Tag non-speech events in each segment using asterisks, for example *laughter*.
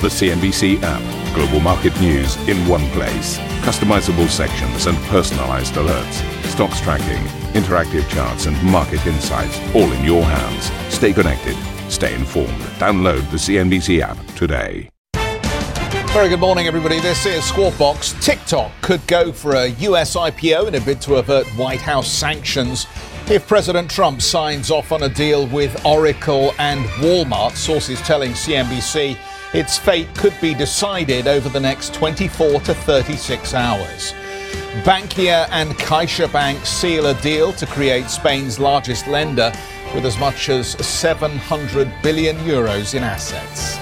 The CNBC app. Global market news in one place. Customizable sections and personalized alerts. Stocks tracking, interactive charts, and market insights all in your hands. Stay connected. Stay informed. Download the CNBC app today. Very good morning, everybody. This is Squawk Box. TikTok could go for a US IPO in a bid to avert White House sanctions. If President Trump signs off on a deal with Oracle and Walmart, sources telling CNBC its fate could be decided over the next 24 to 36 hours. Bankia and CaixaBank seal a deal to create Spain's largest lender with as much as 700 billion euros in assets.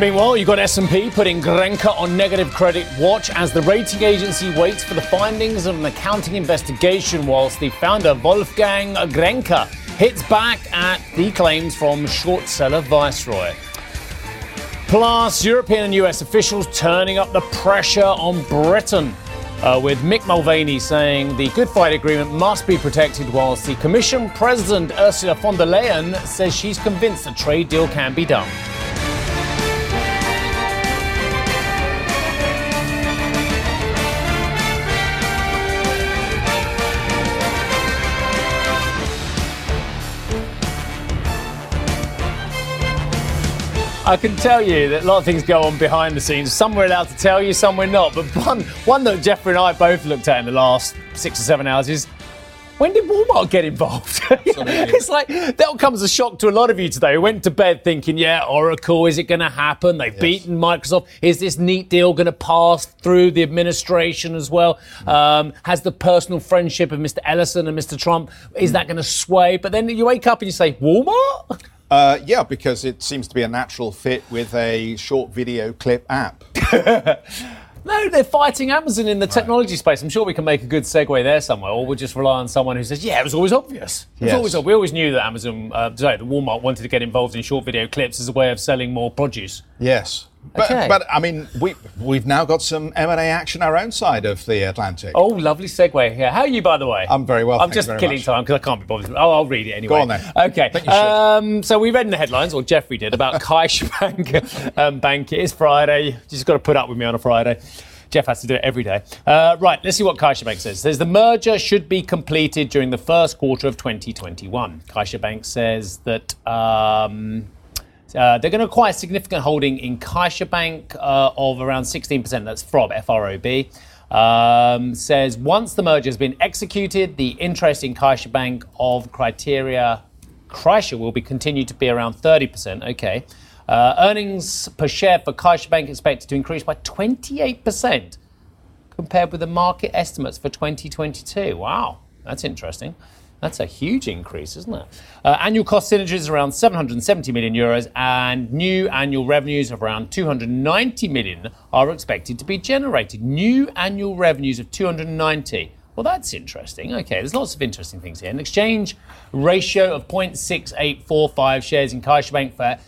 Meanwhile, you've got S&P putting Grenke on negative credit watch as the rating agency waits for the findings of an accounting investigation whilst the founder Wolfgang Grenke hits back at the claims from short seller Viceroy. Plus, European and US officials turning up the pressure on Britain. Uh, with Mick Mulvaney saying the Good Friday Agreement must be protected, whilst the Commission President Ursula von der Leyen says she's convinced a trade deal can be done. I can tell you that a lot of things go on behind the scenes. Some we're allowed to tell you, some we're not. But one, one that Geoffrey and I both looked at in the last six or seven hours is when did Walmart get involved? *laughs* it's like that'll come as a shock to a lot of you today who went to bed thinking, yeah, Oracle, is it going to happen? They've yes. beaten Microsoft. Is this neat deal going to pass through the administration as well? Um, has the personal friendship of Mr. Ellison and Mr. Trump, is that going to sway? But then you wake up and you say, Walmart? *laughs* Uh, yeah, because it seems to be a natural fit with a short video clip app. *laughs* no, they're fighting Amazon in the technology space. I'm sure we can make a good segue there somewhere, or we'll just rely on someone who says, "Yeah, it was always obvious." It was yes. always We always knew that Amazon, uh, sorry, Walmart wanted to get involved in short video clips as a way of selling more produce. Yes. But, okay. but I mean, we we've now got some M and A action our own side of the Atlantic. Oh, lovely segue here. How are you, by the way? I'm very well. I'm just killing much. time because I can't be bothered. Oh, I'll read it anyway. Go on then. Okay. Um, so we read in the headlines, or Geoffrey did, about *laughs* CaixaBank um, Bank. It is Friday. You just got to put up with me on a Friday. Geoff has to do it every day. Uh, right, let's see what CaixaBank says. It Says the merger should be completed during the first quarter of 2021. CaixaBank says that. Um, uh, they're going to acquire a significant holding in CaixaBank uh, of around 16%. That's FROB, F-R-O-B. Um, says once the merger has been executed, the interest in CaixaBank of Criteria Caixa will be continued to be around 30%. Okay. Uh, earnings per share for CaixaBank expected to increase by 28% compared with the market estimates for 2022. Wow, that's interesting. That's a huge increase, isn't it? Uh, annual cost synergies around 770 million euros, and new annual revenues of around 290 million are expected to be generated. New annual revenues of 290. Well, that's interesting. Okay, there's lots of interesting things here. An exchange ratio of 0.6845 shares in CaixaBank for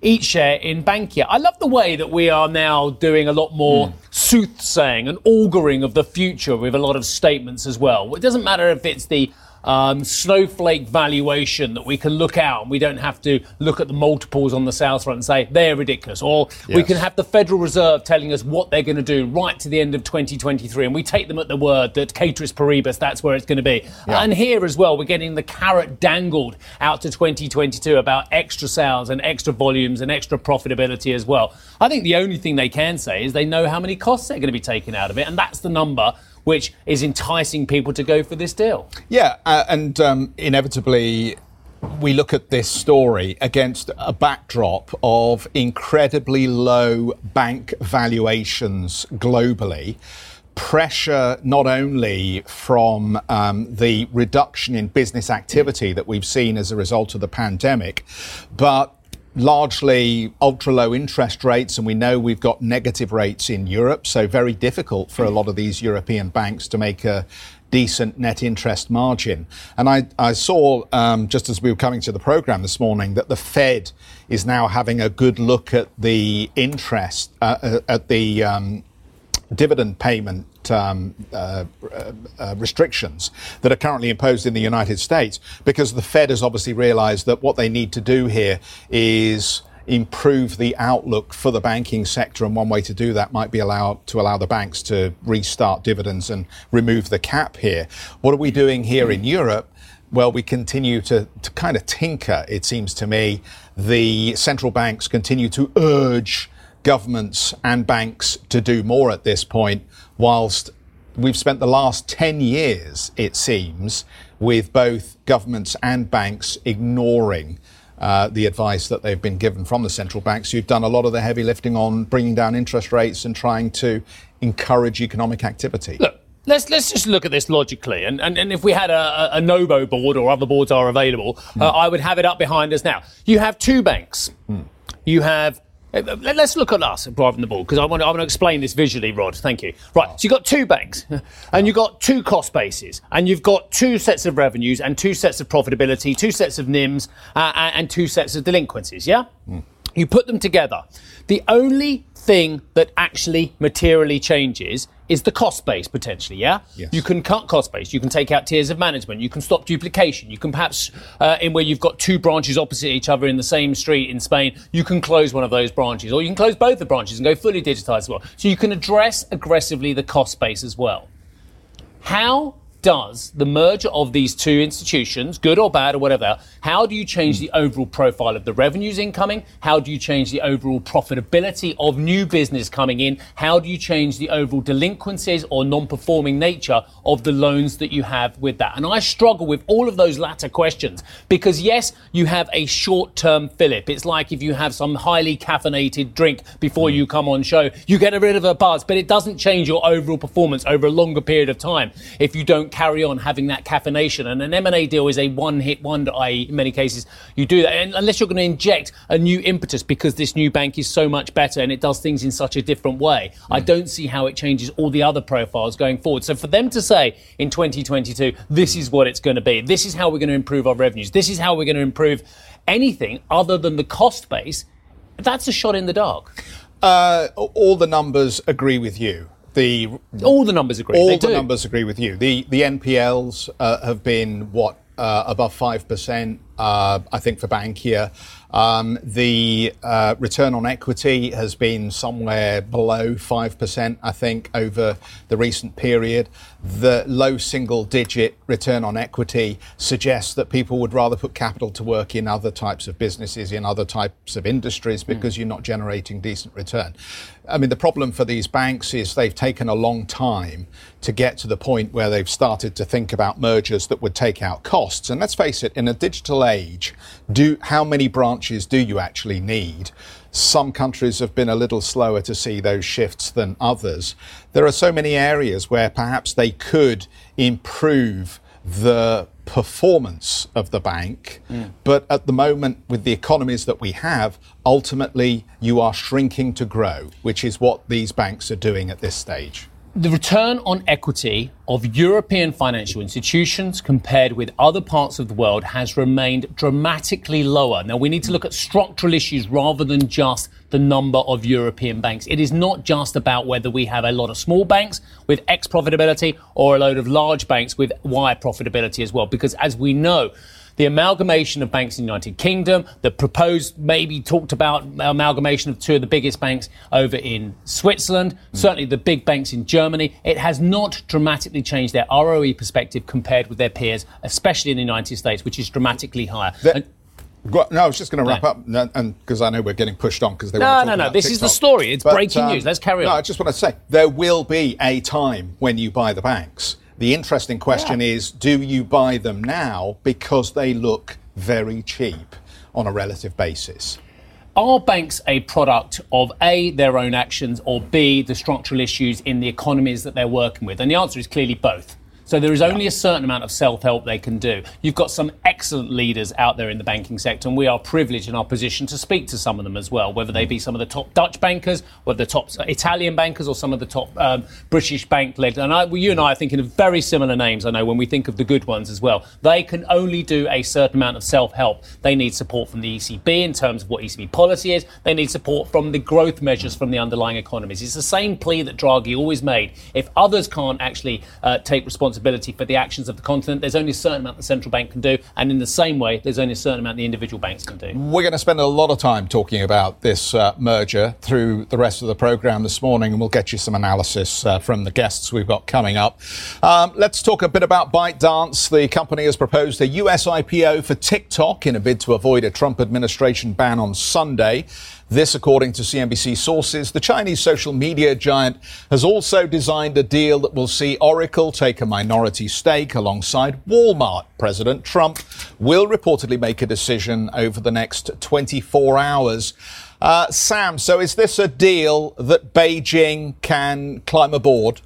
each share in Bankia. I love the way that we are now doing a lot more mm. soothsaying and auguring of the future with a lot of statements as well. It doesn't matter if it's the um, snowflake valuation that we can look out and we don't have to look at the multiples on the sales front and say they're ridiculous. Or yes. we can have the Federal Reserve telling us what they're going to do right to the end of 2023 and we take them at the word that ceteris paribus, that's where it's going to be. Yeah. And here as well, we're getting the carrot dangled out to 2022 about extra sales and extra volumes and extra profitability as well. I think the only thing they can say is they know how many costs they're going to be taken out of it, and that's the number which is enticing people to go for this deal. Yeah, uh, and um, inevitably, we look at this story against a backdrop of incredibly low bank valuations globally. Pressure not only from um, the reduction in business activity that we've seen as a result of the pandemic, but largely ultra low interest rates, and we know we've got negative rates in Europe, so very difficult for a lot of these European banks to make a decent net interest margin. And I, I saw, um, just as we were coming to the program this morning, that the Fed is now having a good look at the interest, uh, uh at the um, dividend payment um, uh, uh, restrictions that are currently imposed in the United States because the Fed has obviously realized that what they need to do here is improve the outlook for the banking sector. And one way to do that might be allow, to allow the banks to restart dividends and remove the cap here. What are we doing here in Europe? Well, we continue to, to kind of tinker, it seems to me. The central banks continue to urge governments and banks to do more at this point, whilst we've spent the last 10 years, it seems, with both governments and banks ignoring uh, the advice that they've been given from the central banks, You've done a lot of the heavy lifting on bringing down interest rates and trying to encourage economic activity. Look, let's let's just look at this logically. And and, and if we had a, a, NOBO board or other boards are available, mm. uh, I would have it up behind us now. You have two banks. Mm. You have let's look at us driving the ball because I want, to, I want to explain this visually, Rod. Thank you. Right, so you've got two banks *laughs* and you've got two cost bases and you've got two sets of revenues and two sets of profitability, two sets of NIMs uh, and two sets of delinquencies, yeah? Mm. You put them together. The only thing that actually materially changes is the cost base potentially, yeah? Yes. You can cut cost base, you can take out tiers of management, you can stop duplication, you can perhaps, uh, in where you've got two branches opposite each other in the same street in Spain, you can close one of those branches, or you can close both the branches and go fully digitized as well. So you can address aggressively the cost base as well. How does the merger of these two institutions, good or bad or whatever, how do you change hmm. the overall profile of the revenues incoming? How do you change the overall profitability of new business coming in? How do you change the overall delinquencies or non-performing nature of the loans that you have with that? And I struggle with all of those latter questions because yes, you have a short-term fillip. It's like if you have some highly caffeinated drink before you hmm. come on show, you get rid of a buzz, but it doesn't change your overall performance over a longer period of time if you don't carry on having that caffeination. And an M&A deal is a one-hit wonder, i.e., in many cases, you do that. And unless you're going to inject a new impetus because this new bank is so much better and it does things in such a different way, mm. I don't see how it changes all the other profiles going forward. So for them to say in 2022, this is what it's going to be, this is how we're going to improve our revenues, this is how we're going to improve anything other than the cost base, that's a shot in the dark. Uh, all the numbers agree with you the all the numbers agree. All they the do. numbers agree with you. The the NPLs uh, have been what uh, above five percent. Uh, I think for Bankia, um, the uh, return on equity has been somewhere below 5%, I think, over the recent period. The low single digit return on equity suggests that people would rather put capital to work in other types of businesses, in other types of industries, hmm. because mm. you're not generating decent return. I mean, the problem for these banks is they've taken a long time to get to the point where they've started to think about mergers that would take out costs. And let's face it, in a digital age, do how many branches do you actually need? Some countries have been a little slower to see those shifts than others. There are so many areas where perhaps they could improve the performance of the bank. Mm. But at the moment, with the economies that we have, ultimately you are shrinking to grow, which is what these banks are doing at this stage the return on equity of European financial institutions compared with other parts of the world has remained dramatically lower. Now, we need to look at structural issues rather than just the number of European banks. It is not just about whether we have a lot of small banks with X profitability or a load of large banks with Y profitability as well, because as we know, the amalgamation of banks in the United Kingdom, the proposed, maybe talked about amalgamation of two of the biggest banks over in Switzerland, mm. certainly the big banks in Germany. It has not dramatically changed their ROE perspective compared with their peers, especially in the United States, which is dramatically higher. The- no, I was just going to wrap no. up, and because I know we're getting pushed on because they no, no, no. This TikTok. is the story. It's but, breaking um, news. Let's carry on. No, I just want to say there will be a time when you buy the banks the interesting question yeah. is do you buy them now because they look very cheap on a relative basis? Are banks a product of A, their own actions, or B, the structural issues in the economies that they're working with? And the answer is clearly both. So there is only a certain amount of self help they can do. You've got some excellent leaders out there in the banking sector, and we are privileged in our position to speak to some of them as well, whether they be some of the top Dutch bankers, whether the top Italian bankers, or some of the top um, British bank led. And I, well, you and I are thinking of very similar names, I know, when we think of the good ones as well. They can only do a certain amount of self help. They need support from the ECB in terms of what ECB policy is, they need support from the growth measures from the underlying economies. It's the same plea that Draghi always made. If others can't actually uh, take responsibility, accountability for the actions of the continent. There's only a certain amount the central bank can do, and in the same way, there's only a certain amount the individual banks can do. We're going to spend a lot of time talking about this uh, merger through the rest of the programme this morning, and we'll get you some analysis uh, from the guests we've got coming up. Um, let's talk a bit about ByteDance. The company has proposed a US IPO for TikTok in a bid to avoid a Trump administration ban on Sunday. This, according to CNBC sources, the Chinese social media giant has also designed a deal that will see Oracle take a minority stake alongside Walmart. President Trump will reportedly make a decision over the next 24 hours. Uh, Sam, so is this a deal that Beijing can climb aboard?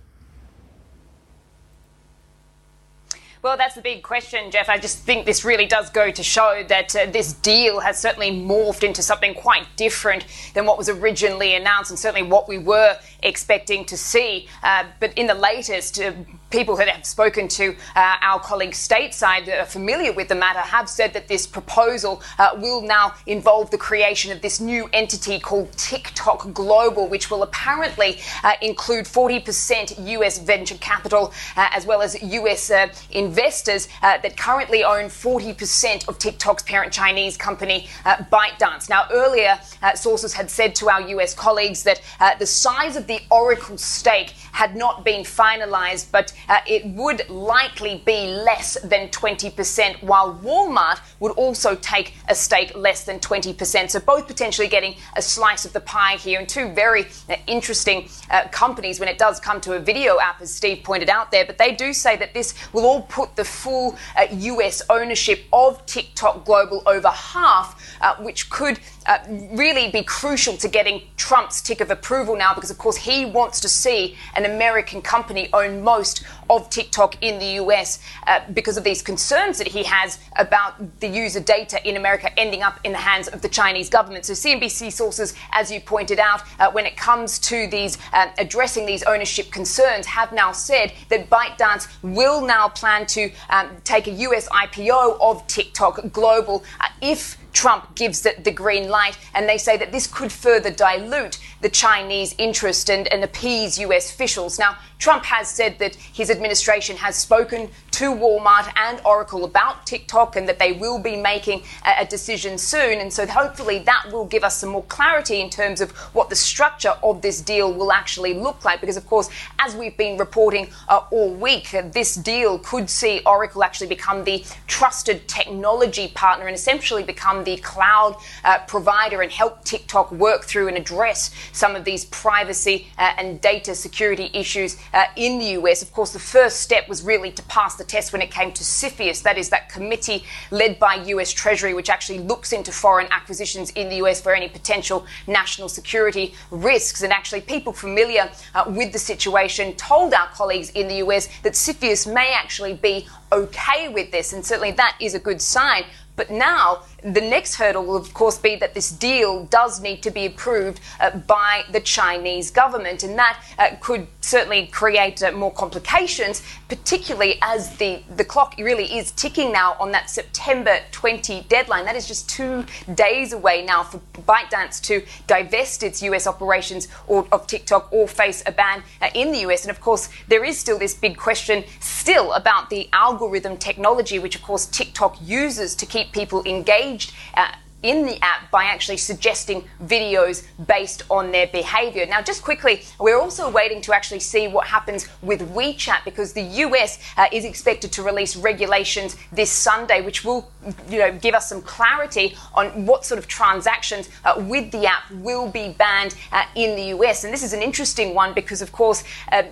Well, that's the big question, Geoff. I just think this really does go to show that uh, this deal has certainly morphed into something quite different than what was originally announced, and certainly what we were expecting to see. Uh, but in the latest, uh, people who have spoken to uh, our colleagues stateside that are familiar with the matter have said that this proposal uh, will now involve the creation of this new entity called TikTok Global, which will apparently uh, include 40% US venture capital as well as US investors uh, that currently own 40% of TikTok's parent Chinese company, uh, ByteDance. Now, earlier, uh, sources had said to our US colleagues that uh, the size of the Oracle stake had not been finalized, but uh, it would likely be less than 20%, while Walmart would also take a stake less than 20%. So, both potentially getting a slice of the pie here, and two very uh, interesting companies when it does come to a video app, as Steve pointed out there. But they do say that this will all put the full uh, US ownership of TikTok Global over half, uh, which could uh, really be crucial to getting Trump's tick of approval now because, of course, he wants to see an American company own most of TikTok in the US uh, because of these concerns that he has about the user data in America ending up in the hands of the Chinese government. So, CNBC sources, as you pointed out, uh, when it comes to these uh, addressing these ownership concerns, have now said that ByteDance will now plan to um, take a US IPO of TikTok global uh, if Trump gives the, the, green light, and they say that this could further dilute the Chinese interest and, and appease US officials. Now, Trump has said that his administration has spoken to Walmart and Oracle about TikTok and that they will be making a, a, decision soon. And so hopefully that will give us some more clarity in terms of what the structure of this deal will actually look like. Because, of course, as we've been reporting uh, all week, uh, this deal could see Oracle actually become the trusted technology partner and essentially become the cloud uh, provider and help TikTok work through and address some of these privacy uh, and data security issues uh, in the US. Of course, the first step was really to pass the test when it came to CFIUS, that is, that committee led by US Treasury, which actually looks into foreign acquisitions in the US for any potential national security risks. And actually, people familiar uh, with the situation told our colleagues in the US that CFIUS may actually be okay with this, and certainly that is a good sign. But now the next hurdle will, of course, be that this deal does need to be approved uh, by the Chinese government, and that uh, could certainly create uh, more complications, particularly as the, the clock really is ticking now on that September 20 deadline. That is just two days away now for ByteDance to divest its US operations or, of TikTok or face a ban uh, in the US. And of course, there is still this big question still about the algorithm technology, which of course TikTok uses to keep people engaged engaged uh, in the app by actually suggesting videos based on their behavior. Now, just quickly, we're also waiting to actually see what happens with WeChat because the US uh, is expected to release regulations this Sunday, which will, you know, give us some clarity on what sort of transactions uh, with the app will be banned uh, in the US. And this is an interesting one because, of course, uh,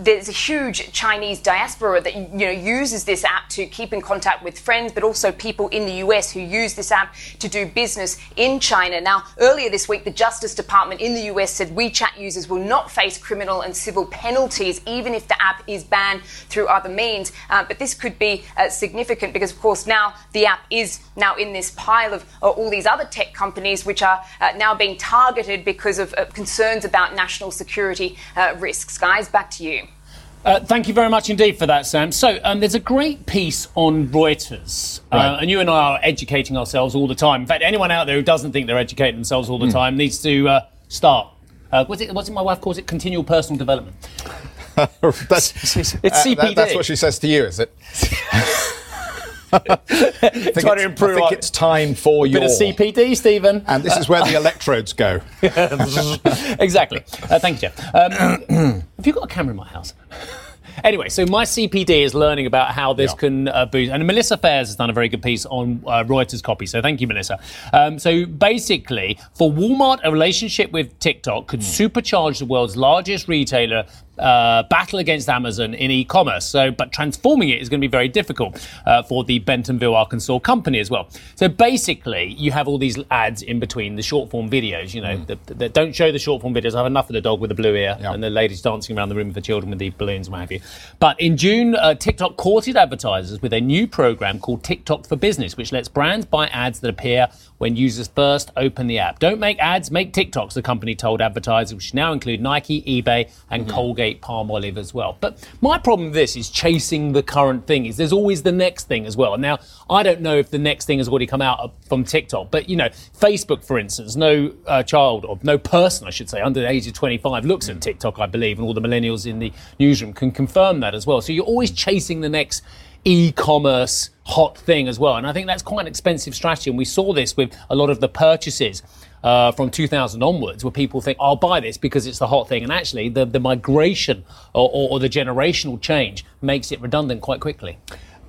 there's a huge Chinese diaspora that you know uses this app to keep in contact with friends, but also people in the US who use this app to do business in China. Now, earlier this week, the Justice Department in the US said WeChat users will not face criminal and civil penalties, even if the app is banned through other means. Uh, but this could be uh, significant because, of course, now the app is now in this pile of uh, all these other tech companies which are uh, now being targeted because of concerns about national security uh, risks. Guys, back to you. Uh, thank you very much indeed for that, Sam. So, um, there's a great piece on Reuters, uh, and you and I are educating ourselves all the time. In fact, anyone out there who doesn't think they're educating themselves all the mm. time needs to uh, start. Uh, what's, it, what's it my wife calls it? Continual personal development. *laughs* that's, It's uh, that- that's what she says to you, is it? *laughs* Trying to it's, improve I think it's time for Bit your. of CPD, Stephen. and this is where the *laughs* electrodes go. *laughs* exactly. Uh, thank you, Geoff. Um, *clears throat* have you got a camera in my house? *laughs* Anyway, so my CPD is learning about how this Yeah. can uh, boost. And Melissa Fares has done a very good piece on uh, Reuters copy. So thank you, Melissa. Um, so basically, for Walmart, a relationship with TikTok could supercharge the world's largest retailer uh, battle against Amazon in e-commerce. So, but transforming it is going to be very difficult uh, for the Bentonville, Arkansas company as well. So basically, you have all these ads in between the short form videos. You know, that, that don't show the short form videos. I have enough of the dog with the blue ear Yeah. and the ladies dancing around the room with the children with the balloons and what have you. But in June, uh, TikTok courted advertisers with a new program called TikTok for Business, which lets brands buy ads that appear when users first open the app. Don't make ads, make TikToks, the company told advertisers, which now include Nike, eBay, and Colgate Palmolive as well. But my problem with this is chasing the current thing. Is there's always the next thing as well. Now I don't know if the next thing has already come out from TikTok, but you know, Facebook, for instance, no uh, child or no person, I should say, under the age of 25 looks at TikTok, I believe, and all the millennials in the newsroom can confirm that as well. So you're always chasing the next e-commerce hot thing as well. And I think that's quite an expensive strategy. And we saw this with a lot of the purchases uh, from 2000 onwards, where people think, I'll buy this because it's the hot thing. And actually, the, the migration or, or, or the generational change makes it redundant quite quickly.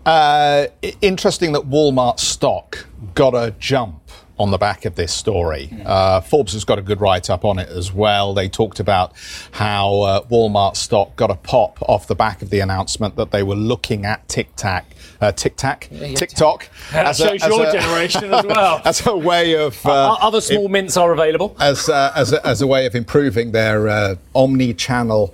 Uh, interesting that Walmart stock got a jump on the back of this story. Uh, Forbes has got a good write up on it as well. They talked about how uh, Walmart stock got a pop off the back of the announcement that they were looking at TikTok, uh, TikTok, TikTok, That shows your generation as well. *laughs* as a way of uh, Other small mints are available. as uh, as, a, as a way of improving their uh, omni-channel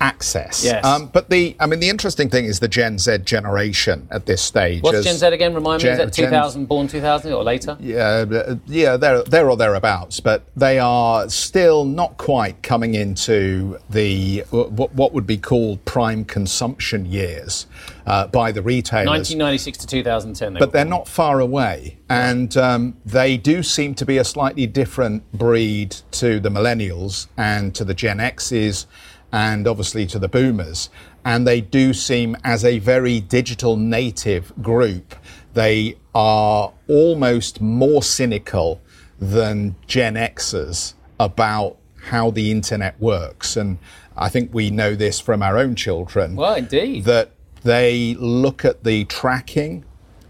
access. Yes. Um, but the I mean the interesting thing is the Gen Z generation at this stage. What's Gen Z again? Remind me, is Gen- that Gen- 2000, born 2000 or later? Yeah, uh, yeah, they're there or thereabouts, but they are still not quite coming into the what, what would be called prime consumption years uh, by the retailers. 1996 to 2010. they but they're born. not far away, and um, they do seem to be a slightly different breed to the millennials and to the Gen X's, and obviously to the boomers. And they do seem, as a very digital native group, they are almost more cynical than Gen Xers about how the internet works. And I think we know this from our own children Well, indeed. that they look at the tracking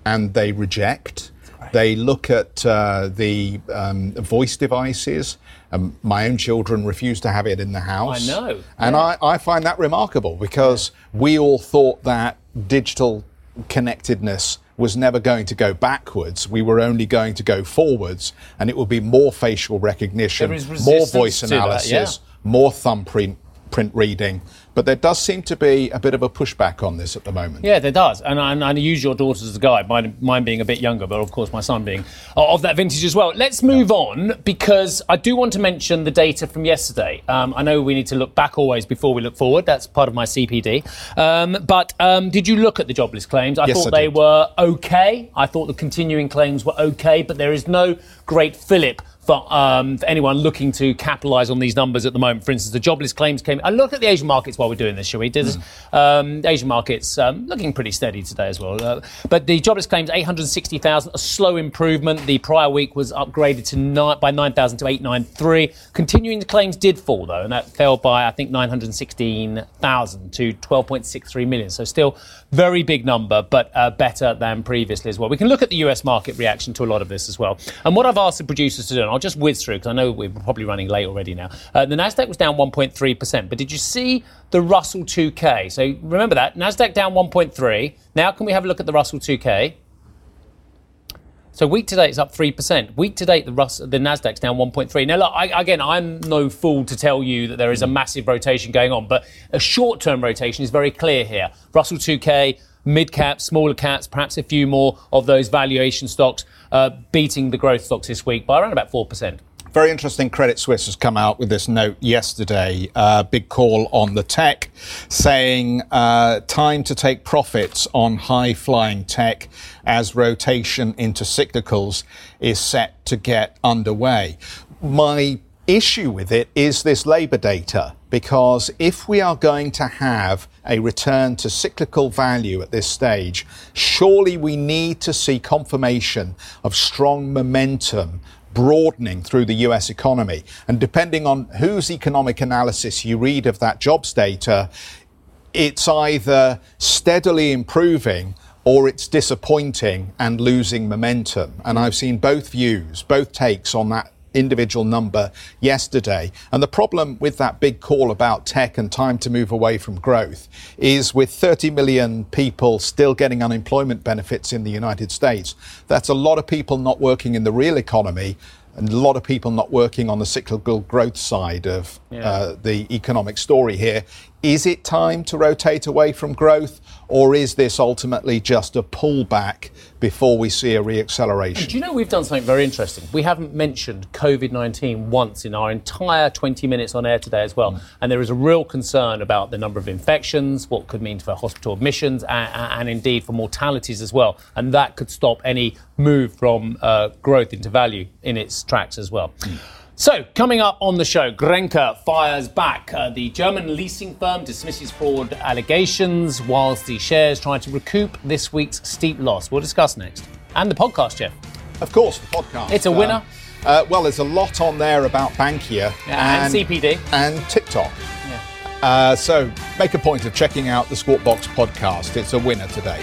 and they reject. They look at uh, the um, voice devices. Um, my own children refuse to have it in the house. I know, And yeah. I, I find that remarkable because we all thought that digital connectedness was never going to go backwards. We were only going to go forwards, and it would be more facial recognition, more voice to that, analysis, yeah. more thumbprint print reading. But there does seem to be a bit of a pushback on this at the moment. Yeah, there does. And I, and I use your daughters as a guide, mine, mine being a bit younger, but of course my son being of that vintage as well. Let's move on because I do want to mention the data from yesterday. Um, I know we need to look back always before we look forward. That's part of my CPD. Um, but um, did you look at the jobless claims? I Yes, thought I they did. were okay. I thought the continuing claims were okay, but there is no great fillip for, um, for anyone looking to capitalise on these numbers at the moment. For instance, the jobless claims came. I look at the Asian markets while we're doing this, shall we? Does, um, Asian markets um, looking pretty steady today as well. Uh, but the jobless claims, 860,000, a slow improvement. The prior week was upgraded to by 9,000 to 893. Continuing claims did fall though, and that fell by I think 916,000 to 12.63 million. So still very big number, but uh, better than previously as well. We can look at the US market reaction to a lot of this as well. And what I've asked the producers to do, I'll just whiz through because I know we're probably running late already now. Uh, the Nasdaq was down 1.3%, but did you see the Russell 2K? So remember that Nasdaq down 1.3. Now can we have a look at the Russell 2K? So week to date it's up three percent. Week to date the Rus- the Nasdaq's down 1.3. Now look, I, again, I'm no fool to tell you that there is a massive rotation going on, but a short-term rotation is very clear here. Russell 2K, mid caps, smaller caps, perhaps a few more of those valuation stocks uh, beating the growth stocks this week by around about four percent. Very interesting. Credit Suisse has come out with this note yesterday. Uh, big call on the tech, saying uh, time to take profits on high flying tech as rotation into cyclicals is set to get underway. My issue with it is this labour data, because if we are going to have a return to cyclical value at this stage, surely we need to see confirmation of strong momentum broadening through the US economy. And depending on whose economic analysis you read of that jobs data, it's either steadily improving or it's disappointing and losing momentum. And I've seen both views, both takes on that individual number yesterday. And the problem with that big call about tech and time to move away from growth is with 30 million people still getting unemployment benefits in the United States, that's a lot of people not working in the real economy and a lot of people not working on the cyclical growth side of yeah. uh, the economic story here. Is it time to rotate away from growth, or is this ultimately just a pullback before we see a reacceleration? Do you know we've done something very interesting? We haven't mentioned COVID 19 once in our entire 20 minutes on air today as well. Mm. And there is a real concern about the number of infections, what could mean for hospital admissions, and, and indeed for mortalities as well. And that could stop any move from uh, growth into value in its tracks as well. Mm. So, coming up on the show, Grenke fires back. Uh, the German leasing firm dismisses fraud allegations whilst the shares try to recoup this week's steep loss. We'll discuss next. And the podcast, Geoff. Of course, the podcast. It's a winner. Uh, uh, well, there's a lot on there about Bankia yeah, and, and, CPD and TikTok. Yeah. Uh, so make a point of checking out the Squawk Box podcast. It's a winner today.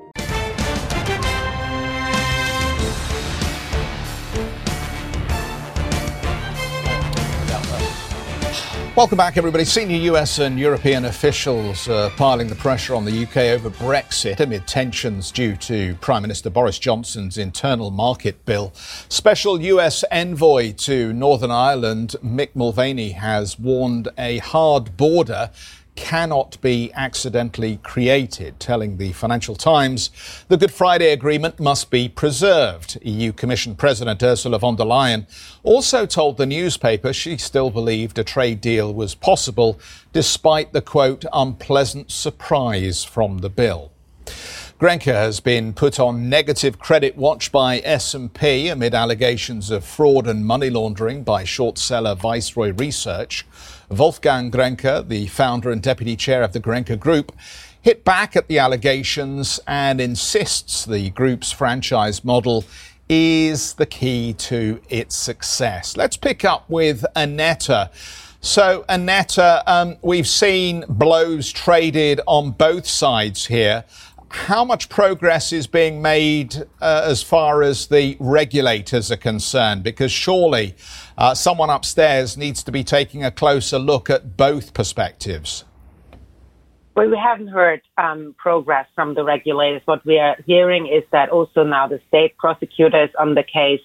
Welcome back, everybody. Senior US and European officials are piling the pressure on the UK over Brexit amid tensions due to Prime Minister Boris Johnson's internal market bill. Special US envoy to Northern Ireland, Mick Mulvaney, has warned a hard border cannot be accidentally created, telling the Financial Times the Good Friday Agreement must be preserved. EU Commission President Ursula von der Leyen also told the newspaper she still believed a trade deal was possible despite the quote unpleasant surprise from the bill. Grenke has been put on negative credit watch by S&P amid allegations of fraud and money laundering by short seller Viceroy Research. Wolfgang Grenke, the founder and deputy chair of the Grenke Group, hit back at the allegations and insists the group's franchise model is the key to its success. Let's pick up with Aneta. So, Aneta, um, we've seen blows traded on both sides here how much progress is being made uh, as far as the regulators are concerned? Because surely uh, someone upstairs needs to be taking a closer look at both perspectives. Well, we haven't heard um, progress from the regulators. What we are hearing is that also now the state prosecutors on the case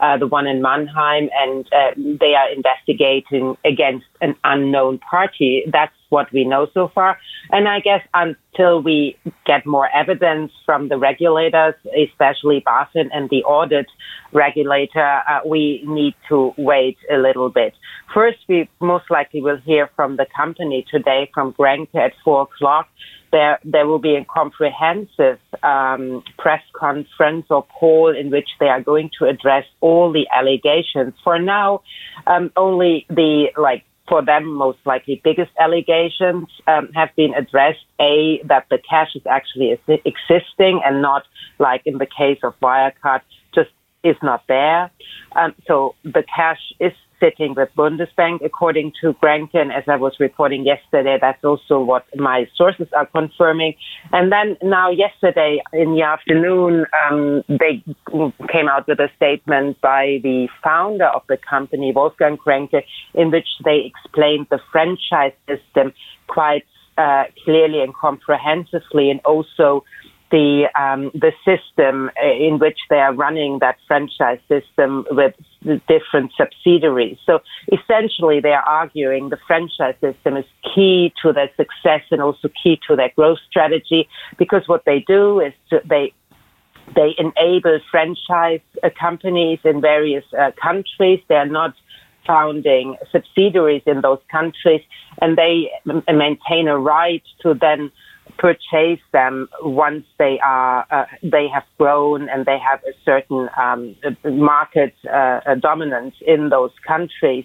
uh, the one in Mannheim, and uh, they are investigating against an unknown party. That's what we know so far. And I guess until we get more evidence from the regulators, especially BaFin and the audit regulator, uh, we need to wait a little bit. First, we most likely will hear from the company today from Grenke at four o'clock there there will be a comprehensive um, press conference or call in which they are going to address all the allegations. For now, um, only the like for them most likely biggest allegations um, have been addressed. A that the cash is actually existing and not like in the case of Wirecard just is not there. Um, so the cash is sitting with Bundesbank, according to Grenke. As I was reporting yesterday, that's also what my sources are confirming. And then now, yesterday in the afternoon, um, they came out with a statement by the founder of the company, Wolfgang Grenke, in which they explained the franchise system quite uh, clearly and comprehensively, and also the um, the system uh, in which they are running that franchise system with the different subsidiaries. So essentially, they are arguing the franchise system is key to their success and also key to their growth strategy because what they do is to, they they enable franchise uh, companies in various uh, countries. They are not founding subsidiaries in those countries, and they m- maintain a right to then purchase them once they are uh, they have grown and they have a certain um, market uh, dominance in those countries.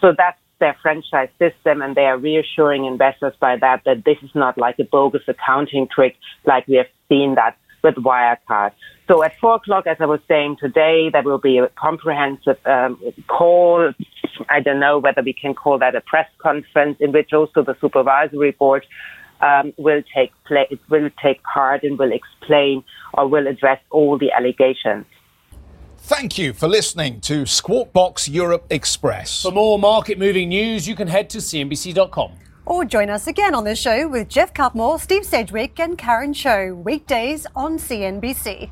So that's their franchise system, and they are reassuring investors by that that this is not like a bogus accounting trick like we have seen that with Wirecard. So at four o'clock, as I was saying today, there will be a comprehensive um, call. I don't know whether we can call that a press conference in which also the supervisory board um, will take place, will take part and will explain or will address all the allegations. Thank you for listening to Squawk Box Europe Express. For more market moving news, you can head to CNBC.com. Or join us again on the show with Geoff Cutmore, Steve Sedgwick, and Karen Tso, weekdays on CNBC.